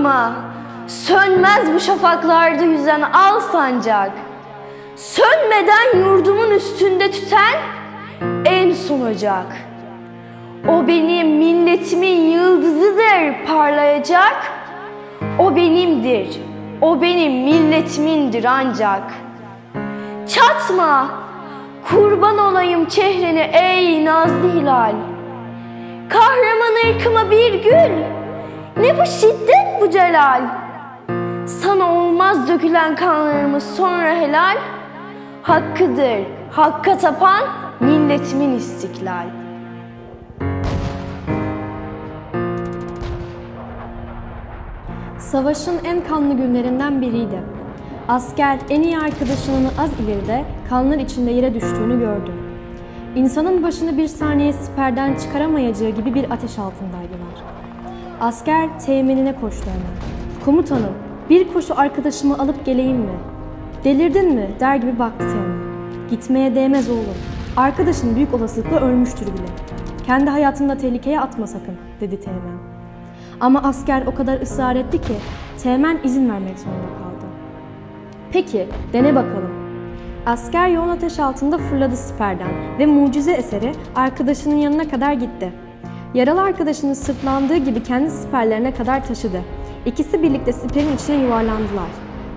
Korkma, sönmez bu şafaklarda yüzen al sancak. Sönmeden yurdumun üstünde tüten en son ocak. O benim milletimin yıldızıdır parlayacak. O benimdir, o benim milletimindir ancak. Çatma, kurban olayım çehreni ey nazlı hilal. Kahraman ırkıma bir gül, ne bu şiddet bu celal. Sana olmaz dökülen kanlarımız sonra helal. Hakkıdır, hakka tapan milletimin istiklal. Savaşın en kanlı günlerinden biriydi. Asker en iyi arkadaşının az ileride kanlar içinde yere düştüğünü gördü. İnsanın başını bir saniye siperden çıkaramayacağı gibi bir ateş altındaydılar. Asker teğmenine koştu hemen. Komutanım, bir koşu arkadaşımı alıp geleyim mi? Delirdin mi? der gibi baktı teğmen. Gitmeye değmez oğlum. Arkadaşın büyük olasılıkla ölmüştür bile. Kendi hayatını da tehlikeye atma sakın, dedi teğmen. Ama asker o kadar ısrar etti ki Teğmen izin vermek zorunda kaldı. Peki, dene bakalım. Asker yoğun ateş altında fırladı siperden ve mucize eseri arkadaşının yanına kadar gitti. Yaralı arkadaşını sırtlandığı gibi kendi siperlerine kadar taşıdı. İkisi birlikte siperin içine yuvarlandılar.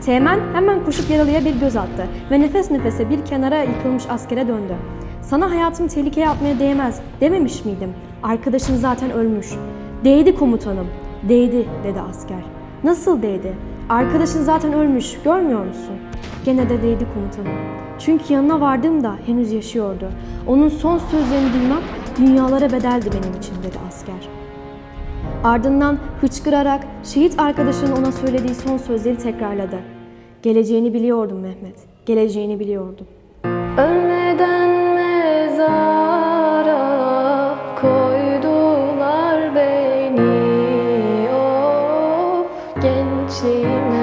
Teğmen hemen koşup yaralıya bir göz attı ve nefes nefese bir kenara yıkılmış askere döndü. Sana hayatımı tehlikeye atmaya değmez dememiş miydim? Arkadaşın zaten ölmüş. Değdi komutanım. Değdi dedi asker. Nasıl değdi? Arkadaşın zaten ölmüş. Görmüyor musun? Gene de değdi komutanım. Çünkü yanına vardığımda henüz yaşıyordu. Onun son sözlerini duymak dünyalara bedeldi benim için dedi asker. Ardından hıçkırarak şehit arkadaşının ona söylediği son sözleri tekrarladı. Geleceğini biliyordum Mehmet. Geleceğini biliyordum. Ölmeden mezara koydular beni Of gençliğim